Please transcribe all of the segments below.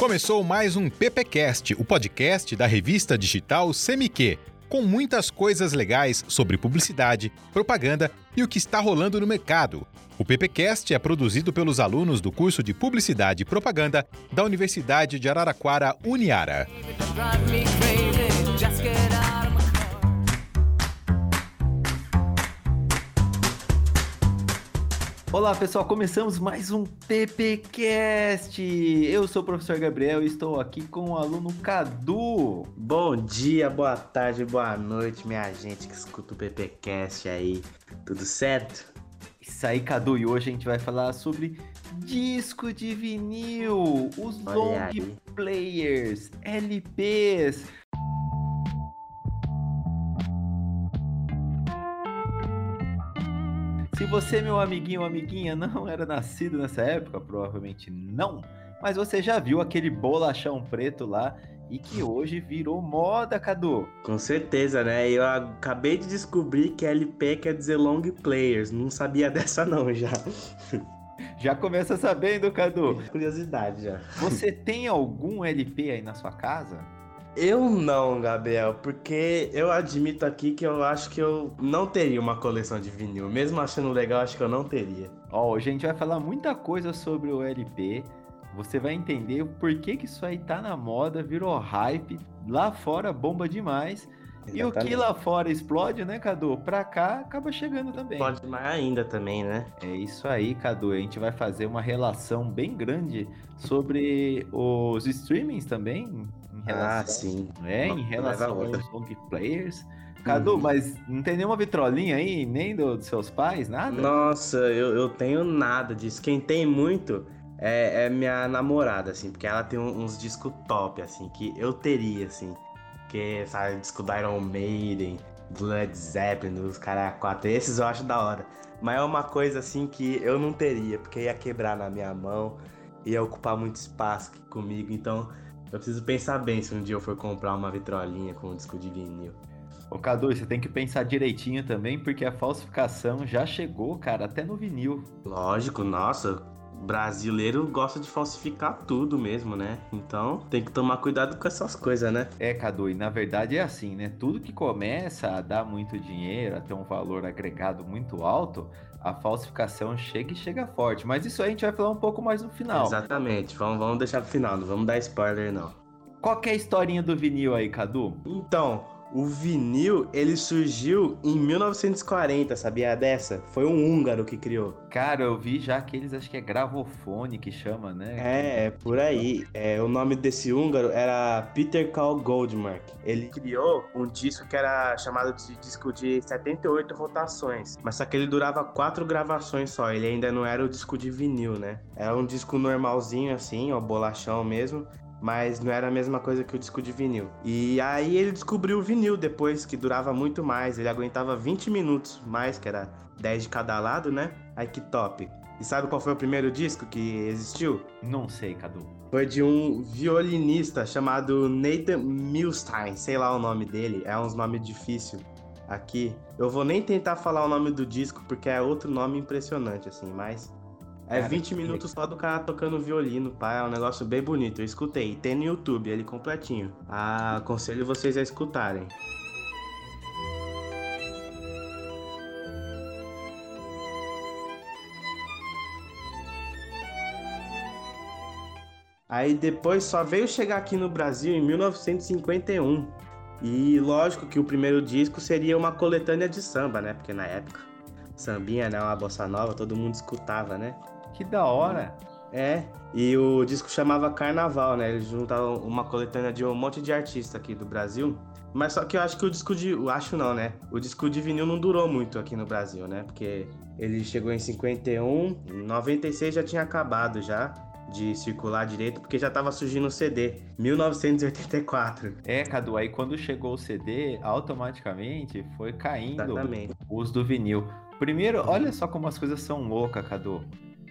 Começou mais um PPcast, o podcast da revista digital Semiquê, com muitas coisas legais sobre publicidade, propaganda e o que está rolando no mercado. O PPcast é produzido pelos alunos do curso de Publicidade e Propaganda da Universidade de Araraquara, Uniara. Olá pessoal, começamos mais um PPcast. Eu sou o professor Gabriel e estou aqui com o aluno Cadu. Bom dia, boa tarde, boa noite, minha gente que escuta o PPcast aí. Tudo certo? Isso aí, Cadu, e hoje a gente vai falar sobre disco de vinil, os Olha long aí. players, LPs. Você, meu amiguinho ou amiguinha, não era nascido nessa época, provavelmente não, mas você já viu aquele bolachão preto lá e que hoje virou moda, Cadu. Com certeza, né? Eu acabei de descobrir que LP quer dizer long players. Não sabia dessa não já. Já começa sabendo, Cadu. Curiosidade já. Você tem algum LP aí na sua casa? Eu não, Gabriel, porque eu admito aqui que eu acho que eu não teria uma coleção de vinil. Mesmo achando legal, acho que eu não teria. Ó, hoje a gente vai falar muita coisa sobre o LP. Você vai entender o porquê que isso aí tá na moda, virou hype. Lá fora bomba demais. E o que Exatamente. lá fora explode, né, Cadu? Pra cá acaba chegando também. Pode mais ainda também, né? É isso aí, Cadu. A gente vai fazer uma relação bem grande sobre os streamings também. Em relação, Ah, sim. É, em relação aos long players. Cadu, Uhum. mas não tem nenhuma vitrolinha aí, nem do- dos seus pais, nada? Nossa, eu, eu tenho nada disso. Quem tem muito é, é minha namorada, assim, porque ela tem uns discos top, assim, que eu teria, assim. Que, sabe, disco da Iron Maiden, do Led Zeppelin, dos caras quatro. Esses eu acho da hora. Mas é uma coisa, assim, que eu não teria, porque ia quebrar na minha mão, ia ocupar muito espaço aqui comigo. Então, eu preciso pensar bem se um dia eu for comprar uma vitrolinha com um disco de vinil. Ô Cadu, você tem que pensar direitinho também, porque a falsificação já chegou, cara, até no vinil. Lógico, nossa, brasileiro gosta de falsificar tudo mesmo, né? Então tem que tomar cuidado com essas coisas, né? É, Cadu, e na verdade é assim, né? Tudo que começa a dar muito dinheiro, a ter um valor agregado muito alto, a falsificação chega e chega forte. Mas isso aí a gente vai falar um pouco mais no final. Exatamente, vamos, vamos deixar pro final, não vamos dar spoiler não. Qual que é a historinha do vinil aí, Cadu? Então, o vinil, ele surgiu em 1940, sabia dessa? Foi um húngaro que criou. Cara, eu vi já aqueles, acho que é gravofone que chama, né? É, é por aí. É, o nome desse húngaro era Peter Carl Goldmark. Ele criou um disco que era chamado de disco de 78 rotações. Mas só que ele durava quatro gravações só. Ele ainda não era o disco de vinil, né? Era um disco normalzinho assim, ó, bolachão mesmo. Mas não era a mesma coisa que o disco de vinil. E aí ele descobriu o vinil depois, que durava muito mais. Ele aguentava 20 minutos mais, que era 10 de cada lado, né? Aí que top. E sabe qual foi o primeiro disco que existiu? Não sei, Cadu. Foi de um violinista chamado Nathan Milstein, sei lá o nome dele, é uns nomes difíceis aqui. Eu vou nem tentar falar o nome do disco porque é outro nome impressionante, assim, mas. É Cara, 20 que minutos só do cara tocando violino, pá, é um negócio bem bonito. Eu escutei, tem no YouTube ele completinho. Ah, aconselho vocês a escutarem. Aí depois só veio chegar aqui no Brasil em 1951. E lógico que o primeiro disco seria uma coletânea de samba, né? Porque na época, sambinha, né? Uma bossa nova, todo mundo escutava, né? Que da hora. É, e o disco chamava Carnaval, né? Eles juntavam uma coletânea de um monte de artista aqui do Brasil. Mas só que eu acho que o disco de. eu Acho não, né? O disco de vinil não durou muito aqui no Brasil, né? Porque ele chegou em 51, em 96 já tinha acabado já de circular direito, porque já tava surgindo o CD, 1984. É, Cadu, aí quando chegou o CD, automaticamente foi caindo Exatamente. o uso do vinil. Primeiro, olha só como as coisas são loucas, Cadu.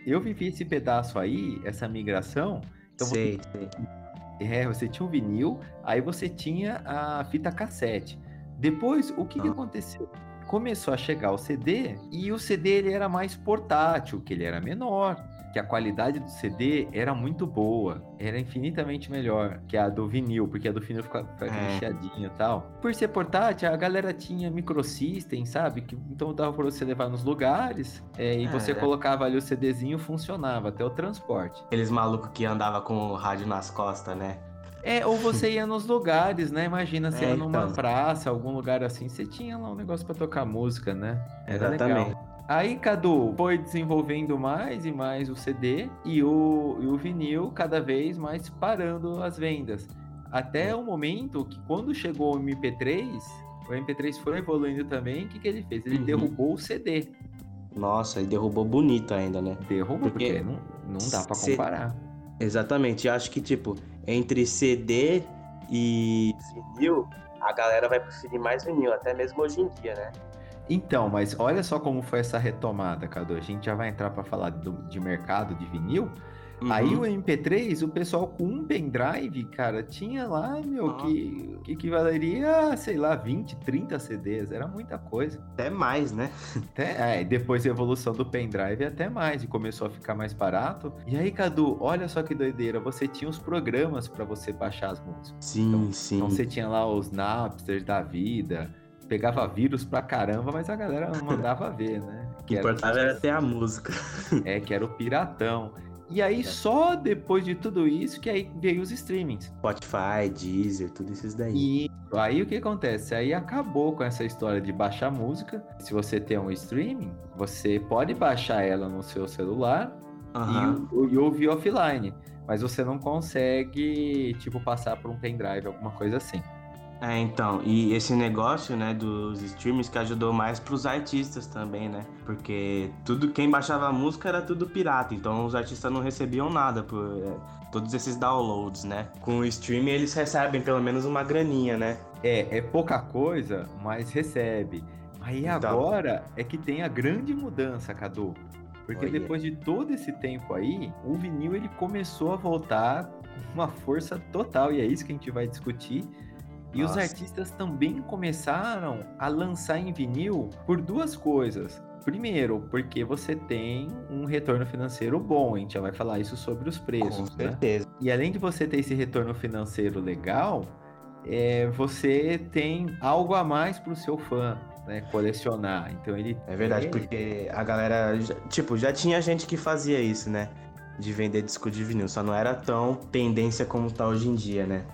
Eu vivi esse pedaço aí, essa migração. Então você, sei, sei. é, você tinha o vinil, aí você tinha a fita cassete. Depois, o que, que Ah. aconteceu? Começou a chegar o CD e o CD ele era mais portátil, que ele era menor. Que a qualidade do CD era muito boa, era infinitamente melhor que a do vinil, porque a do vinil fica, fica É. e tal. Por ser portátil, a galera tinha microsystem, sabe? Que, então dava pra você levar nos lugares é, e É, você é. colocava ali o CDzinho, funcionava até o transporte. Aqueles malucos que andava com o rádio nas costas, né? É, ou você ia nos lugares, né? Imagina, você É, ia numa então. praça, algum lugar assim, você tinha lá um negócio pra tocar música, né? Era Exatamente. legal. Aí, Cadu, foi desenvolvendo mais e mais o CD e o, e o vinil cada vez mais parando as vendas. Até o momento que quando chegou o MP3, o MP3 foi evoluindo também, o que, que ele fez? Ele Uhum. derrubou o CD. Nossa, ele derrubou bonito ainda, né? Derrubou, porque, Porque não, não dá pra cê- comparar. Exatamente. Eu acho que, tipo, entre CD e vinil, a galera vai preferir mais vinil, até mesmo hoje em dia, né? Então, mas olha só como foi essa retomada, Cadu. A gente já vai entrar para falar do- de mercado de vinil. Aí Uhum. o MP3, o pessoal com um pendrive, cara, tinha lá, meu, Ah. que, que equivaleria, a, sei lá, 20, 30 CDs. Era muita coisa. Até mais, né? Até, é, depois da evolução do pendrive, até mais. E começou a ficar mais barato. E aí, Cadu, olha só que doideira. Você tinha os programas para você baixar as músicas. Sim, sim. Então você tinha lá os Napsters da vida. Pegava vírus pra caramba, mas a galera mandava ver, né? O Que que era- importava era ter a música. É, que era o piratão. E aí, só depois de tudo isso, que aí veio os streamings. Spotify, Deezer, tudo isso daí. E aí o que acontece? Aí acabou com essa história de baixar música. Se você tem um streaming, você pode baixar ela no seu celular Aham. e, e ouvir offline. Mas você não consegue, tipo, passar por um pendrive, alguma coisa assim. É, então, e esse negócio, né, dos streams que ajudou mais pros artistas também, né? Porque tudo, quem baixava a música era tudo pirata, então os artistas não recebiam nada por é, todos esses downloads, né? Com o streaming eles recebem pelo menos uma graninha, né? É, é pouca coisa, mas recebe. Aí Então. agora é que tem a grande mudança, Cadu. Porque Olha. depois de todo esse tempo aí, o vinil ele começou a voltar com uma força total. E é isso que a gente vai discutir. E os Nossa. artistas também começaram a lançar em vinil por duas coisas. Primeiro, porque você tem um retorno financeiro bom, a gente já vai falar isso sobre os preços, Com né? certeza. E além de você ter esse retorno financeiro legal, é, você tem algo a mais para o seu fã, né? Colecionar. Então ele É verdade, porque a galera, tipo, já tinha gente que fazia isso, né? De vender disco de vinil, só não era tão tendência como tá hoje em dia, né?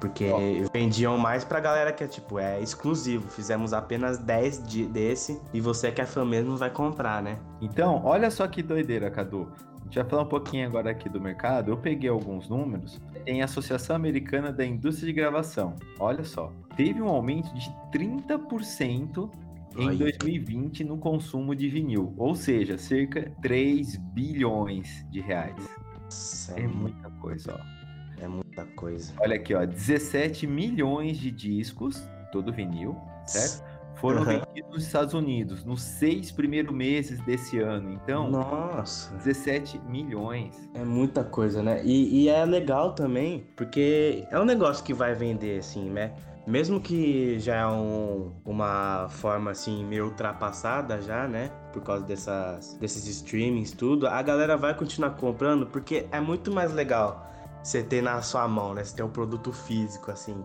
Porque Ó. vendiam mais pra galera que é tipo, é exclusivo. Fizemos apenas 10 de- desse e você que é fã mesmo vai comprar, né? Então, olha só que doideira, Cadu. A gente vai falar um pouquinho agora aqui do mercado. Eu peguei alguns números. Tem a Associação Americana da Indústria de Gravação. Olha só. Teve um aumento de 30% em Olha. 2020 no consumo de vinil. Ou seja, cerca de 3 bilhões de reais. Nossa, É muita coisa, ó. É muita coisa. Olha aqui, ó, 17 milhões de discos, todo vinil, certo? Foram Aham. vendidos nos Estados Unidos nos seis primeiros meses desse ano. Então, Nossa, 17 milhões. é muita coisa, né? E, e é legal também, porque é um negócio que vai vender, assim, né? Mesmo que já é um- uma forma, assim, meio ultrapassada já, né? Por causa dessas, desses streamings, tudo, a galera vai continuar comprando, porque é muito mais legal você ter na sua mão, né? Você ter um produto físico, assim.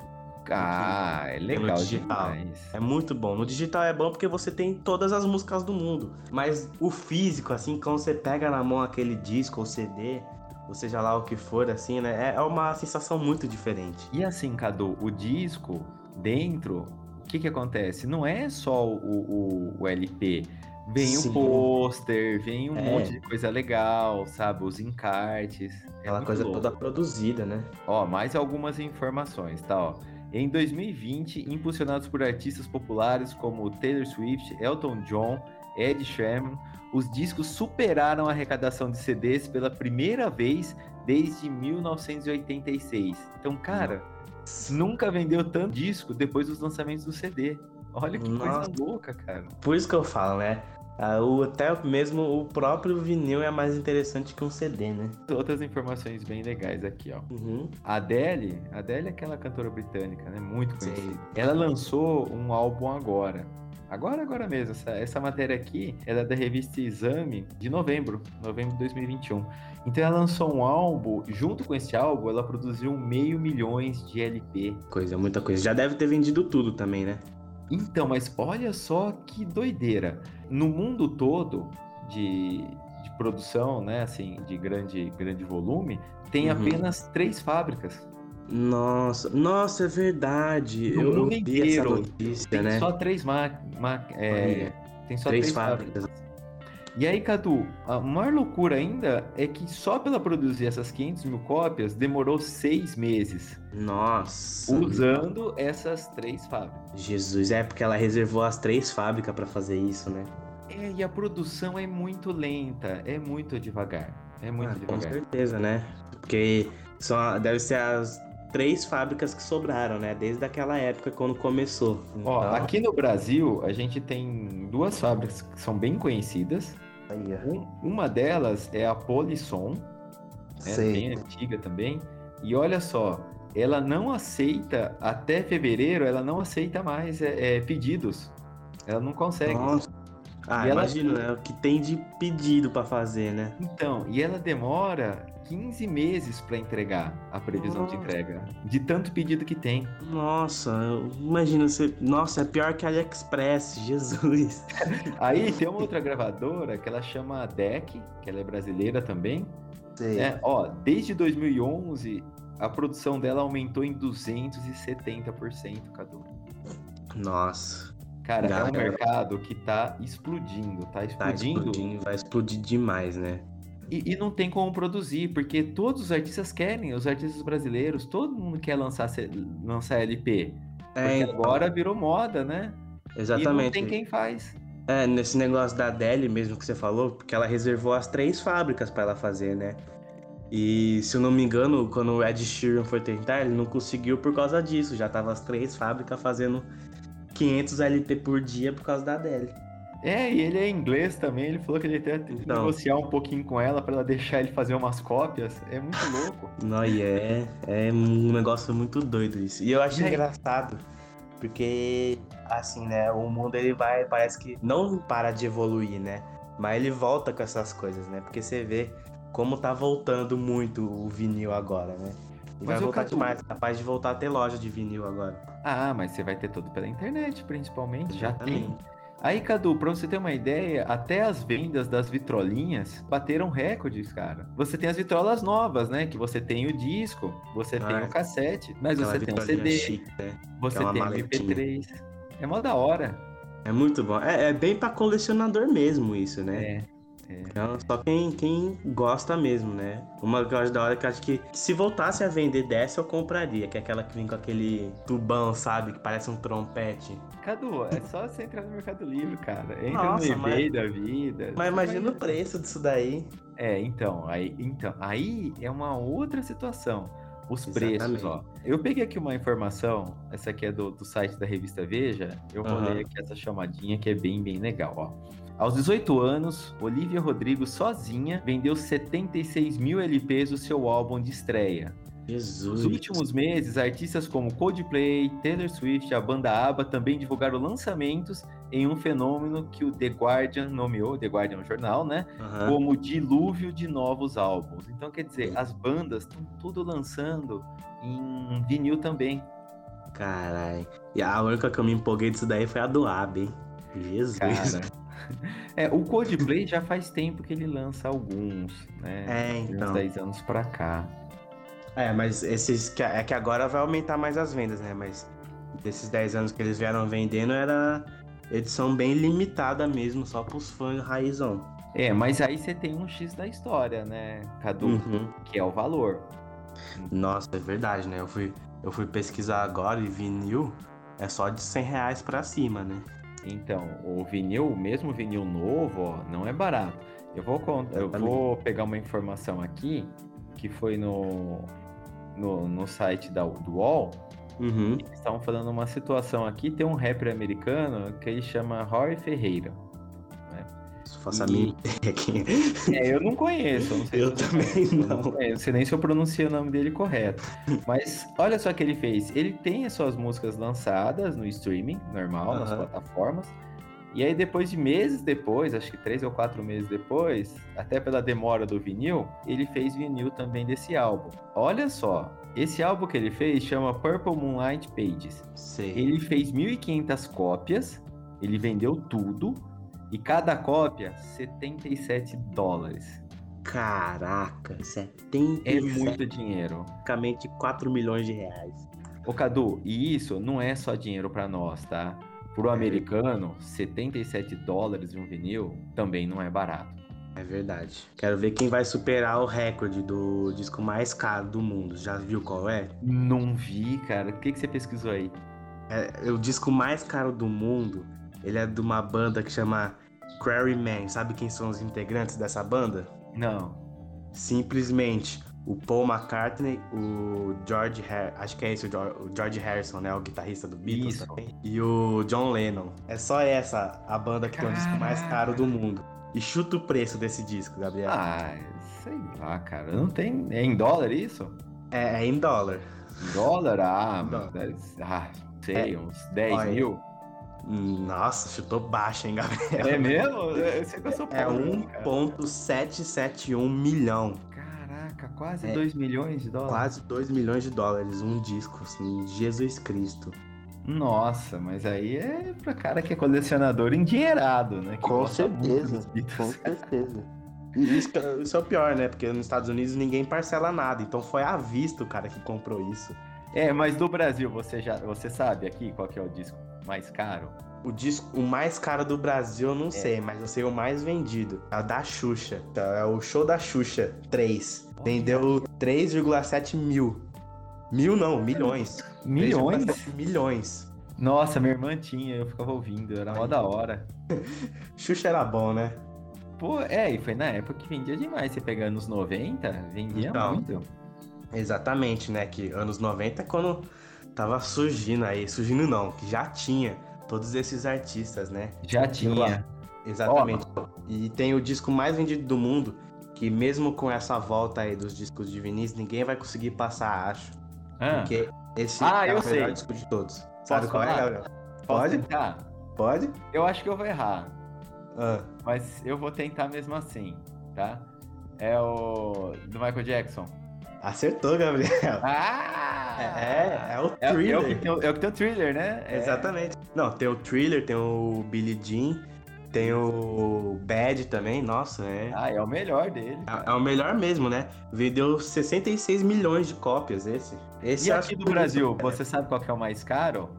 Ah, é legal digital. demais. É muito bom. No digital é bom porque você tem todas as músicas do mundo. Mas o físico, assim, quando você pega na mão aquele disco ou CD, ou seja lá o que for, assim, né? É é uma sensação muito diferente. E assim, Cadu, o disco dentro, o que que acontece? Não é só o, o- o LP. Vem Sim. o pôster, vem um É. monte de coisa legal, sabe? Os encartes. É Aquela coisa louco. toda produzida, né? Ó, mais algumas informações, tá? Ó. Em 2020, impulsionados por artistas populares como Taylor Swift, Elton John, Ed Sheeran, os discos superaram a arrecadação de CDs pela primeira vez desde 1986. Então, cara, nunca vendeu tanto disco depois dos lançamentos do CD. Olha que Nossa. coisa louca, cara. Por isso que eu falo, né? Ah, até mesmo o próprio vinil é mais interessante que um CD, né? Outras informações bem legais aqui, ó. Uhum. A Adele, a Adele é aquela cantora britânica, né? Muito conhecida. Ela lançou um álbum agora. Agora, agora mesmo. Essa, essa matéria aqui é da revista Exame de novembro, novembro de 2021. Então ela lançou um álbum, junto com esse álbum, ela produziu meio milhões de LP. Coisa, muita coisa. Já deve ter vendido tudo também, né? Então, mas olha só que doideira. No mundo todo de, de produção, né, assim, de grande, grande volume, tem Uhum. apenas três fábricas. Nossa, nossa, é verdade. No eu, mundo vi inteiro, essa notícia, Tem né? só três ma ma- é, tem só três três, fábricas. fábricas. E aí, Cadu, a maior loucura ainda é que só pela produzir essas 500 mil cópias demorou seis meses Nossa. usando essas três fábricas. Jesus, é porque ela reservou as três fábricas pra fazer isso, né? É, e a produção é muito lenta, é muito devagar. É muito Ah, com devagar. certeza, né? Porque só deve ser as três fábricas que sobraram, né? Desde aquela época quando começou. Ó, Então, aqui no Brasil, a gente tem duas fábricas que são bem conhecidas. aí, ó. Um- uma delas é a Polisson, né, bem antiga também. E olha só, ela não aceita, até fevereiro, ela não aceita mais é, é, pedidos. Ela não consegue. Nossa. Ah, E ela- imagino, né? O que tem de pedido pra fazer, né? Então, e ela demora 15 meses para entregar a previsão de Nossa. entrega, de tanto pedido que tem. Nossa, eu imagino você. Nossa, é pior que a AliExpress, Jesus. Aí tem uma outra gravadora que ela chama DEC, que ela é brasileira também. Sei. É, ó, desde 2011 a produção dela aumentou em 270%, Cadu. Nossa, Cara, é um mercado que tá explodindo, tá tá explodindo. explodindo, vai explodir demais, né? E, e não tem como produzir, porque todos os artistas querem, os artistas brasileiros, todo mundo quer lançar, lançar LP. Porque É, então, agora virou moda, né? E não exatamente. tem quem faz. É, nesse negócio da Adele mesmo que você falou, porque ela reservou as três fábricas pra ela fazer, né? E se eu não me engano, quando o Ed Sheeran foi tentar, ele não conseguiu por causa disso. Já tava as três fábricas fazendo 500 LP por dia por causa da Adele. É, e ele é inglês também, ele falou que ele até tem que Então. negociar um pouquinho com ela pra ela deixar ele fazer umas cópias. É muito louco. Não, e é, é um negócio muito doido isso. E eu acho aí? engraçado, porque, assim, né, o mundo ele vai, parece que não para de evoluir, né? Mas ele volta com essas coisas, né? Porque você vê como tá voltando muito o vinil agora, né? Vai Mas, voltar Cadu- demais, capaz de voltar a ter loja de vinil agora. Ah, mas você vai ter tudo pela internet, principalmente. Já tem. Exatamente. Aí, Cadu, pra você ter uma ideia, até as vendas das vitrolinhas bateram recordes, cara. Você tem as vitrolas novas, né? Que você tem o disco, você tem Ah, o cassete, mas Aquela você tem o vitrolinha CD, chique, né? você aquela tem o maletinha. MP3. É mó da hora. É muito bom. É, é bem pra colecionador mesmo isso, né? É. Então, só quem, quem gosta mesmo, né? Uma que eu acho da hora que eu acho que se voltasse a vender dessa, eu compraria. Que é aquela que vem com aquele tubão, sabe? Que parece um trompete. Cadu, é só você entrar no Mercado Livre, cara. Entra Nossa, no mas- eBay da vida. Mas imagina o preço disso daí. É, então, aí, então, aí é uma outra situação. Os preços, Exatamente. ó. Eu peguei aqui uma informação, essa aqui é do, do site da revista Veja. Eu vou ler aqui essa chamadinha que é bem, bem legal, ó. Aos 18 anos, Olivia Rodrigo sozinha vendeu 76 mil LPs do seu álbum de estreia. Jesus. Nos últimos meses, artistas como Coldplay, Taylor Swift e a banda ABBA também divulgaram lançamentos em um fenômeno que o The Guardian nomeou, The Guardian é um jornal, né? Aham. como dilúvio de novos álbuns. Então, quer dizer, as bandas estão tudo lançando em vinil também. Caralho. E a única que eu me empolguei disso daí foi a do Ab, hein? Jesus. Cara. É, o Coldplay já faz tempo que ele lança alguns, né? É, então. Uns 10 anos pra cá. É, mas esses. que- É que agora vai aumentar mais as vendas, né? Mas desses 10 anos que eles vieram vendendo era edição bem limitada mesmo, só pros fãs raizão. É, mas aí você tem um X da história, né, Cadu? Uhum. Que é o valor. Nossa, é verdade, né? Eu fui, eu fui pesquisar agora e vinil é só de 100 reais pra cima, né? Então, o vinil, o mesmo vinil novo, ó, não é barato. Eu vou, eu vou pegar uma informação aqui, que foi no, no, no site da, do UOL, Uhum. Eles estavam falando uma situação aqui, tem um rapper americano que ele chama Rory Ferreira. Se faço a E- aqui. É, eu não conheço, eu não Eu também eu não. conheço, não sei nem se eu pronunciei o nome dele correto. Mas olha só o que ele fez. Ele tem as suas músicas lançadas no streaming, normal, nas Aham. plataformas, E aí, depois de meses depois, acho que três ou quatro meses depois, até pela demora do vinil, ele fez vinil também desse álbum. Olha só, esse álbum que ele fez chama Purple Moonlight Pages. Sei. Ele fez 1.500 cópias, ele vendeu tudo, e cada cópia, 77 dólares. Caraca, 77. É muito dinheiro. Praticamente 4 milhões de reais. Ô Cadu, e isso não é só dinheiro pra nós, tá? Pro É. americano, 77 dólares de um vinil também não é barato. É verdade. Quero ver quem vai superar o recorde do disco mais caro do mundo. Já viu qual é? Não vi, cara. O que, que você pesquisou aí? É o disco mais caro do mundo. Ele é de uma banda que chama Quarrymen. Sabe quem são os integrantes dessa banda? Não. Simplesmente o Paul McCartney, o George Har acho que é esse o George, Harrison, né, o guitarrista do Beatles Isso. também, e o John Lennon. É só essa a banda que tem o disco mais caro do mundo. E chuta o preço desse disco, Gabriel. Ah, sei lá, cara. Não tem. É em dólar isso? É, é em dólar. Em dólar? Ah, Dólar. mas deve- ah sei, É. uns 10 Olha, mil. Nossa, chutou baixo, hein, Gabriel? É mesmo? Eu sei que eu sou É pobre, cara. 1.771 milhão. Caraca, quase É. 2 milhões de dólares. Quase 2 milhões de dólares, um disco, assim, Jesus Cristo. Nossa, mas aí é pra cara que é colecionador endinheirado, né? Que Com certeza. Com certeza. Isso, que- isso é o pior, né? Porque nos Estados Unidos ninguém parcela nada. Então foi à vista o cara que comprou isso. É, mas do Brasil, você já você sabe aqui qual que é o disco mais caro? O disco, o mais caro do Brasil, eu não É. sei, mas eu sei o mais vendido. É o da Xuxa. É o show da Xuxa 3. Vendeu 3,7 mil. Mil não, milhões. Milhões? 3,7 milhões. Nossa, minha irmã tinha, eu ficava ouvindo, era mó da hora. Xuxa era bom, né? Pô, é, e foi na época que vendia demais. Você pega anos 90, vendia Então. muito. Exatamente, né? Que anos 90 é quando tava surgindo aí. Surgindo não, que já tinha todos esses artistas, né? Já tinha. Exatamente. E tem o disco mais vendido do mundo, que mesmo com essa volta aí dos discos de vinis, ninguém vai conseguir passar, acho. Ah, Porque esse Ah, é o melhor sei. disco de todos. Sabe Posso qual é, falar? Gabriel? posso Pode? tentar? Pode? Eu acho que eu vou errar, Ah, mas eu vou tentar mesmo assim, tá? É o do Michael Jackson. acertou, Gabriel. Ah! É, é o É, é o thriller. que tem, é o que tem o thriller, né? É. Exatamente. Não, tem o Thriller, tem o Billie Jean, tem o Bad também, nossa, é. Ah, é o melhor dele. É é o melhor mesmo, né? Vendeu 66 milhões de cópias esse. Esse E aqui do Brasil, você sabe qual que é o mais caro?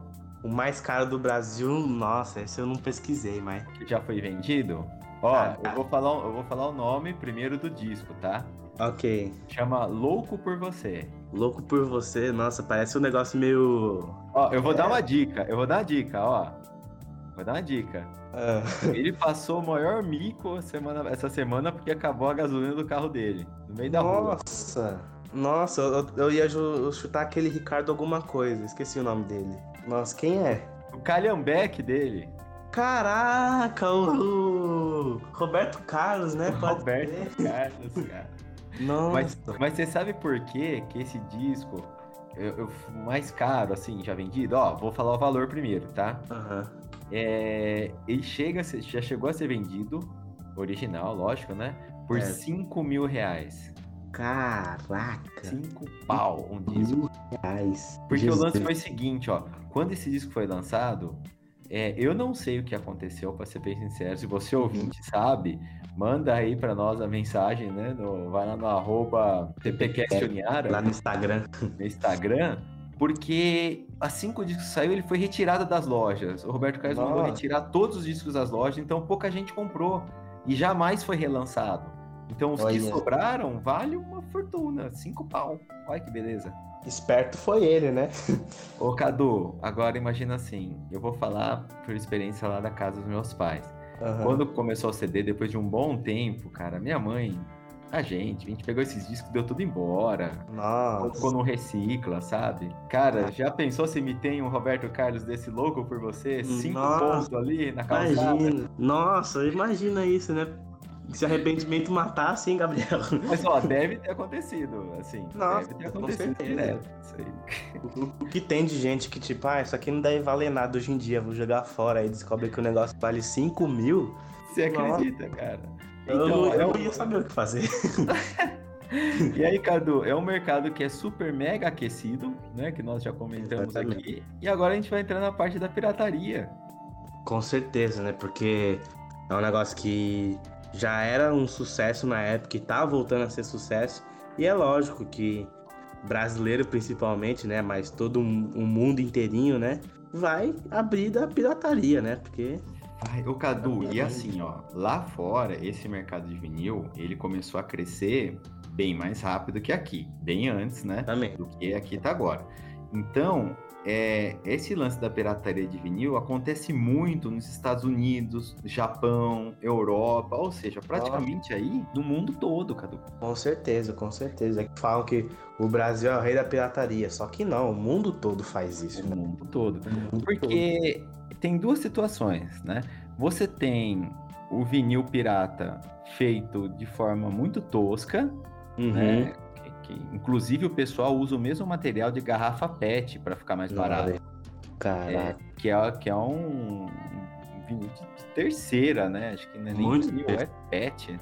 O mais caro do Brasil, nossa, esse eu não pesquisei, mas. Que já foi vendido? Ó, Ah, eu vou falar, eu vou falar o nome primeiro do disco, tá? Ok. Chama Louco por Você. Louco por você, nossa, parece um negócio meio. Ó, eu vou É. dar uma dica, eu vou dar uma dica, ó. Vou dar uma dica. Ah, Ele passou o maior mico semana, essa semana porque acabou a gasolina do carro dele, no meio da rua. nossa! Nossa, eu, eu ia chutar aquele Ricardo alguma coisa, esqueci o nome dele. Nossa, quem é? O calhambeque dele, Caraca, o, Roberto Carlos, né? Pode Roberto. Carlos, cara. Nossa. Mas, mas você sabe por quê que esse disco, eu, eu- mais caro, assim, já vendido? Ó, vou falar o valor primeiro, tá? Aham. É, ele chega, já chegou a ser vendido, original, lógico, né? Por É. 5 mil reais. Caraca. 5 pau um disco. Mil reais. Porque o Jesus. lance foi o seguinte, ó. Quando esse disco foi lançado, é, eu não sei o que aconteceu, pra ser bem sincero. Se você ouvinte sabe, manda aí pra nós a mensagem, né? No, vai lá no arroba TPQuestionária, Lá no Instagram. no Instagram. Porque assim que o disco saiu, ele foi retirado das lojas. O Roberto Carlos mandou Nossa. retirar todos os discos das lojas, então pouca gente comprou. E jamais foi relançado. Então os que Olha. sobraram vale uma fortuna, cinco pau. Olha que beleza. Esperto foi ele, né? Ô Cadu, agora imagina assim, eu vou falar por experiência lá da casa dos meus pais. Aham. Quando começou o CD, depois de um bom tempo, cara, minha mãe, a gente, a gente pegou esses discos, deu tudo embora. Nossa. Colocou no recicla, sabe? Cara, já pensou se me tem um Roberto Carlos desse louco por você? Cinco Nossa, pontos ali na calçada. Imagina. Nossa, imagina isso, né? Se arrependimento matar, sim, Gabriel. Mas, ó, deve ter acontecido, assim. Nossa, deve ter com acontecido certeza. direto. Isso aí. O, que tem de gente que, tipo, ah, isso aqui não deve valer nada hoje em dia, vou jogar fora. Aí descobre que o negócio vale 5 mil. Você Nossa. acredita, cara? eu, Então, é eu um- não ia saber o que fazer. E aí, Cadu, é um mercado que é super mega aquecido, né? Que nós já comentamos Exatamente. aqui. E agora a gente vai entrar na parte da pirataria. Com certeza, né? Porque é um negócio que já era um sucesso na época e tá voltando a ser sucesso. E é lógico que brasileiro principalmente, né? Mas todo o mundo inteirinho, né? Vai abrir da pirataria, né? Porque Ai, ô Cadu, e assim, ó, lá fora, esse mercado de vinil, ele começou a crescer bem mais rápido que aqui, bem antes, né? também. do que aqui tá agora. Então, é, esse lance da pirataria de vinil acontece muito nos Estados Unidos, Japão, Europa, ou seja, praticamente aí no mundo todo, Cadu. Com certeza, com certeza. É que falam que o Brasil é o rei da pirataria. Só que não, o mundo todo faz isso. No né? mundo todo. O mundo todo. Porque tem duas situações, né? Você tem o vinil pirata feito de forma muito tosca, Uhum. né? Que, inclusive o pessoal usa o mesmo material de garrafa PET para ficar mais barato. Caraca. que é, que é um, um vinil de, terceira, né? Acho que não é nem Muito vinil, é PET.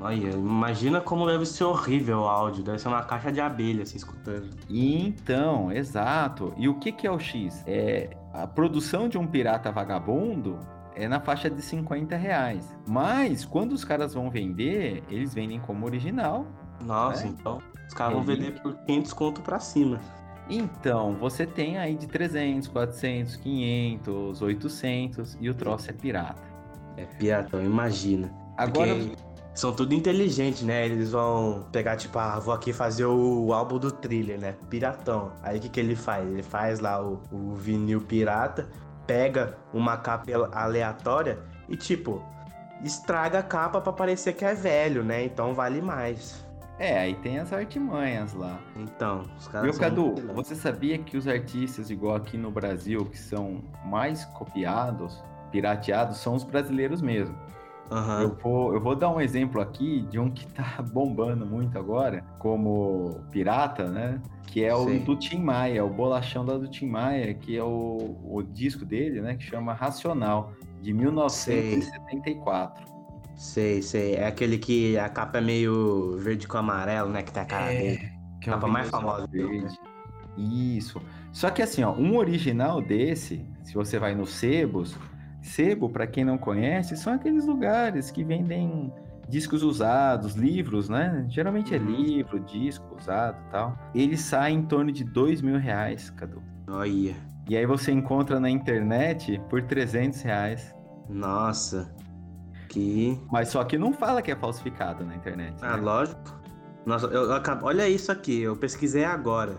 Olha, imagina como deve ser horrível o áudio. Deve ser uma caixa de abelha se escutando. E então, exato. E o que, que é o X? É a produção de um pirata vagabundo é na faixa de 50 reais. Mas quando os caras vão vender, eles vendem como original. Nossa, É. então os caras vão vender por 500 conto pra cima. Então, você tem aí de 300, 400, 500, 800 e o troço é pirata. É piratão, imagina. Agora, Porque são tudo inteligentes, né? Eles vão pegar, tipo, ah, vou aqui fazer o álbum do thriller, né? Piratão. Aí o que, que ele faz? Ele faz lá o, o vinil pirata, pega uma capa aleatória e, tipo, estraga a capa pra parecer que é velho, né? Então vale mais. É, aí tem as artimanhas lá. Então, os caras Meu Cadu, você sabia que os artistas, igual aqui no Brasil, que são mais copiados, pirateados, são os brasileiros mesmo. Aham. Eu, vou, eu vou dar um exemplo aqui de um que tá bombando muito agora, como pirata, né? Que é o Sei. do Tim Maia, o bolachão da do Tim Maia, que é o, o disco dele, né? Que chama Racional, de 1974. Sei, sei. É aquele que a capa é meio verde com amarelo, né? Que tem a cara dele. que é Capa mais famosa dele, né? verde. Isso. Só que assim, ó, um original desse, se você vai no Sebos, Sebo, para quem não conhece, são aqueles lugares que vendem discos usados, livros, né? Geralmente é Uhum. livro, disco usado e tal. Ele sai em torno de dois mil reais, Cadu. Olha. E aí você encontra na internet por 300 reais. Nossa. Que. Mas só que não fala que é falsificado na internet. Ah, né? lógico. Nossa, eu, eu olha isso aqui, eu pesquisei agora.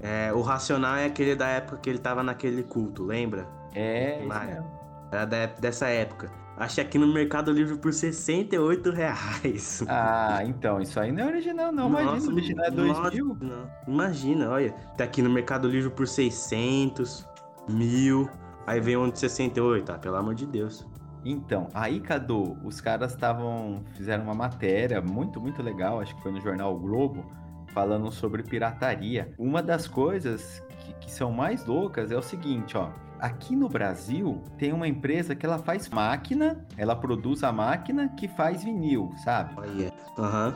É, o Racional é aquele da época que ele tava naquele culto, lembra? É, mesmo. Era da, dessa época. Achei aqui no Mercado Livre por 68 reais. Ah, então, isso aí não é original, não. Imagina, o original é 2 nossa, mil. não. Imagina, olha. Tá aqui no Mercado Livre por 600, mil. Aí vem um de 68, ah, pelo amor de Deus. Então, aí, Cadu, os caras estavam. fizeram uma matéria muito, muito legal, acho que foi no jornal o Globo, falando sobre pirataria. Uma das coisas que, que são mais loucas é o seguinte, ó. Aqui no Brasil tem uma empresa que ela faz máquina, ela produz a máquina que faz vinil, sabe? Olha. Aham.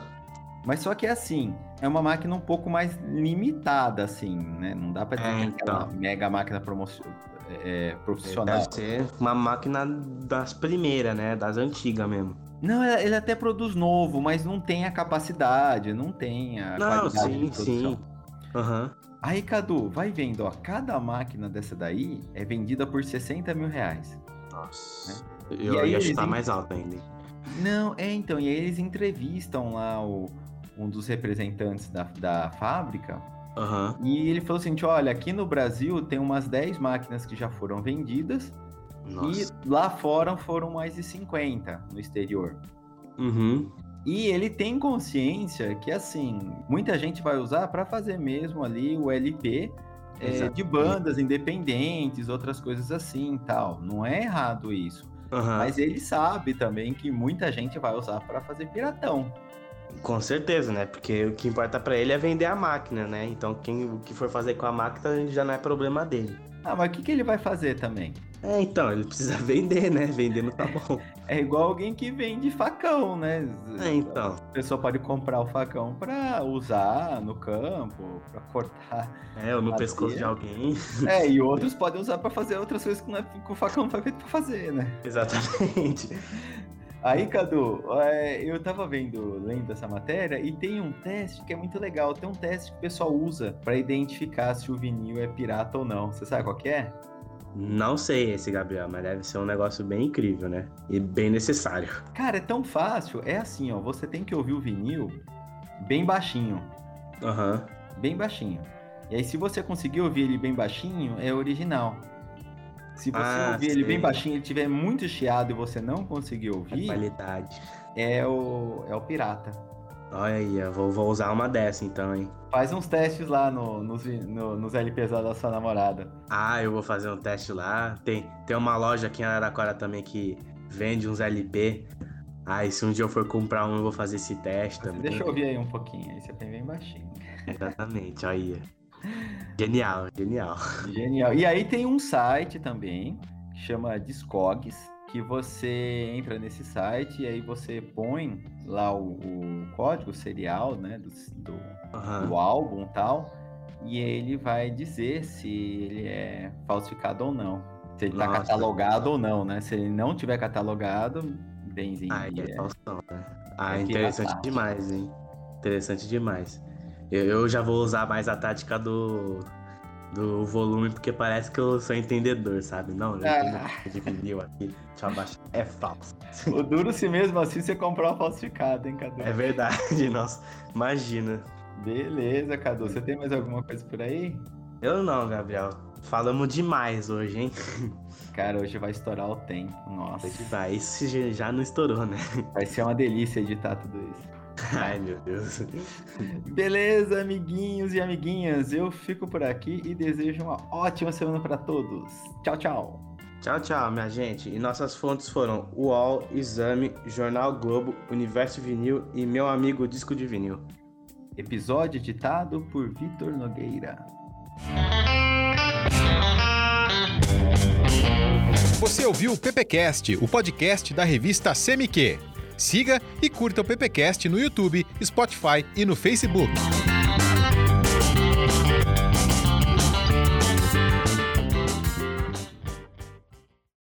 Mas só que é assim, é uma máquina um pouco mais limitada, assim, né? Não dá pra dizer É, que aquela então. mega máquina promocio- é, profissional. Deve ser uma máquina das primeiras, né? Das antigas mesmo. Não, ele ele até produz novo, mas não tem a capacidade, não tem a Não, qualidade sim, de produção. sim. Aham. Aí, Cadu, vai vendo, ó, cada máquina dessa daí é vendida por 60 mil reais. Nossa. E Eu aí ia chutar mais alto ainda. Não, é então, e aí eles entrevistam lá o, um dos representantes da, da fábrica Aham. e ele falou assim, olha, aqui no Brasil tem umas 10 máquinas que já foram vendidas Nossa. e lá fora foram mais de 50 no exterior. Uhum. E ele tem consciência que, assim, muita gente vai usar para fazer mesmo ali o LP é, de bandas independentes, outras coisas assim e tal. Não é errado isso. Aham. Mas ele sabe também que muita gente vai usar para fazer piratão. Com certeza, né? Porque o que importa pra ele é vender a máquina, né? Então quem o que for fazer com a máquina já não é problema dele. Ah, mas o que, que ele vai fazer também? É, então, ele precisa vender, né? Vender não tá bom. É igual alguém que vende facão, né? É, então. A pessoa pode comprar o facão para usar no campo, para cortar. É, ou no Madeira. pescoço de alguém. É, e outros podem usar para fazer outras coisas que, é, que o facão não foi feito para fazer, né? Exatamente. Aí, Cadu, é, eu tava vendo, lendo essa matéria, e tem um teste que é muito legal. Tem um teste que o pessoal usa para identificar se o vinil é pirata ou não. Você sabe qual que é? Não sei esse, Gabriel, mas deve ser um negócio bem incrível, né? E bem necessário. Cara, é tão fácil. É assim, ó. Você tem que ouvir o vinil bem baixinho. Aham. Bem baixinho. E aí, se você conseguir ouvir ele bem baixinho, é original. Se você Ah, ouvir ele bem baixinho e ele tiver muito chiado e você não conseguir A ouvir, qualidade. é o, é o pirata. Olha aí, eu vou, vou usar uma dessa então, hein? Faz uns testes lá no, nos, no- nos LPs da sua namorada. Ah, eu vou fazer um teste lá. Tem, tem uma loja aqui em Araraquara também que vende uns LP. Ah, e se um dia eu for comprar um, eu vou fazer esse teste também. Deixa eu ouvir aí um pouquinho, aí você tem bem baixinho. Exatamente, olha aí. Genial, genial. Genial. E aí tem um site também, que chama Discogs, que você entra nesse site e aí você põe lá o, o código serial, né, do, do, Aham. do álbum e tal, e ele vai dizer se ele é falsificado ou não. Se ele tá Nossa. catalogado ou não, né? Se ele não tiver catalogado, benzinho. Aí é é. falsão, né? Ah, É interessante demais, hein? Interessante demais. Eu, já vou usar mais a tática do, do volume, porque parece que eu sou entendedor, sabe? Não, Ah. vinil aqui. Deixa eu abaixar. É falso. O duro se mesmo assim você comprar um falsificado, hein, Cadu? É verdade, nossa. Imagina. Beleza, Cadu. Você tem mais alguma coisa por aí? Eu não, Gabriel. Falamos demais hoje, hein? Cara, hoje vai estourar o tempo. Nossa. Hoje vai. Isso já não estourou, né? Vai ser uma delícia editar tudo isso. Ai, meu Deus. Beleza, amiguinhos e amiguinhas. Eu fico por aqui e desejo uma ótima semana para todos. Tchau, tchau. Tchau, tchau, minha gente. E nossas fontes foram UOL, Exame, Jornal Globo, Universo Vinil e meu amigo Disco de Vinil. Episódio editado por Vitor Nogueira. Você ouviu o PPcast, o podcast da revista CMQ. Siga e curta o PPcast no YouTube, Spotify e no Facebook.